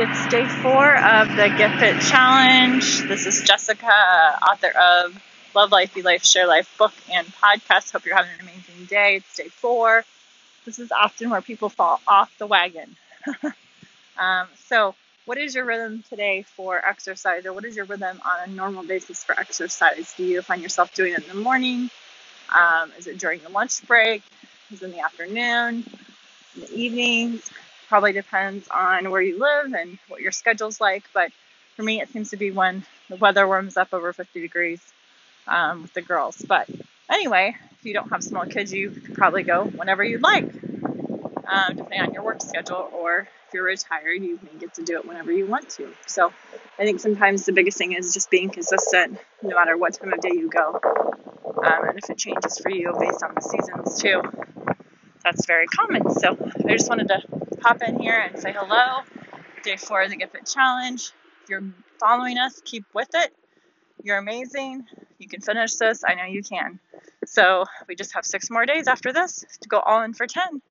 It's day four of the Get Fit Challenge. This is Jessica, author of Love Life, Be Life, Share Life book and podcast. Hope you're having an amazing day. It's day four. This is often where people fall off the wagon. um, so, what is your rhythm today for exercise, or what is your rhythm on a normal basis for exercise? Do you find yourself doing it in the morning? Um, is it during your lunch break? Is it in the afternoon? In the evenings? Probably depends on where you live and what your schedule's like. But for me, it seems to be when the weather warms up over 50 degrees um, with the girls. But anyway, if you don't have small kids, you can probably go whenever you'd like, um, depending on your work schedule. Or if you're retired, you may get to do it whenever you want to. So I think sometimes the biggest thing is just being consistent no matter what time of day you go. Um, and if it changes for you based on the seasons too, that's very common. So I just wanted to pop in here and say hello. Day four of the Get Fit Challenge. If you're following us, keep with it. You're amazing. You can finish this. I know you can. So we just have six more days after this to go all in for 10.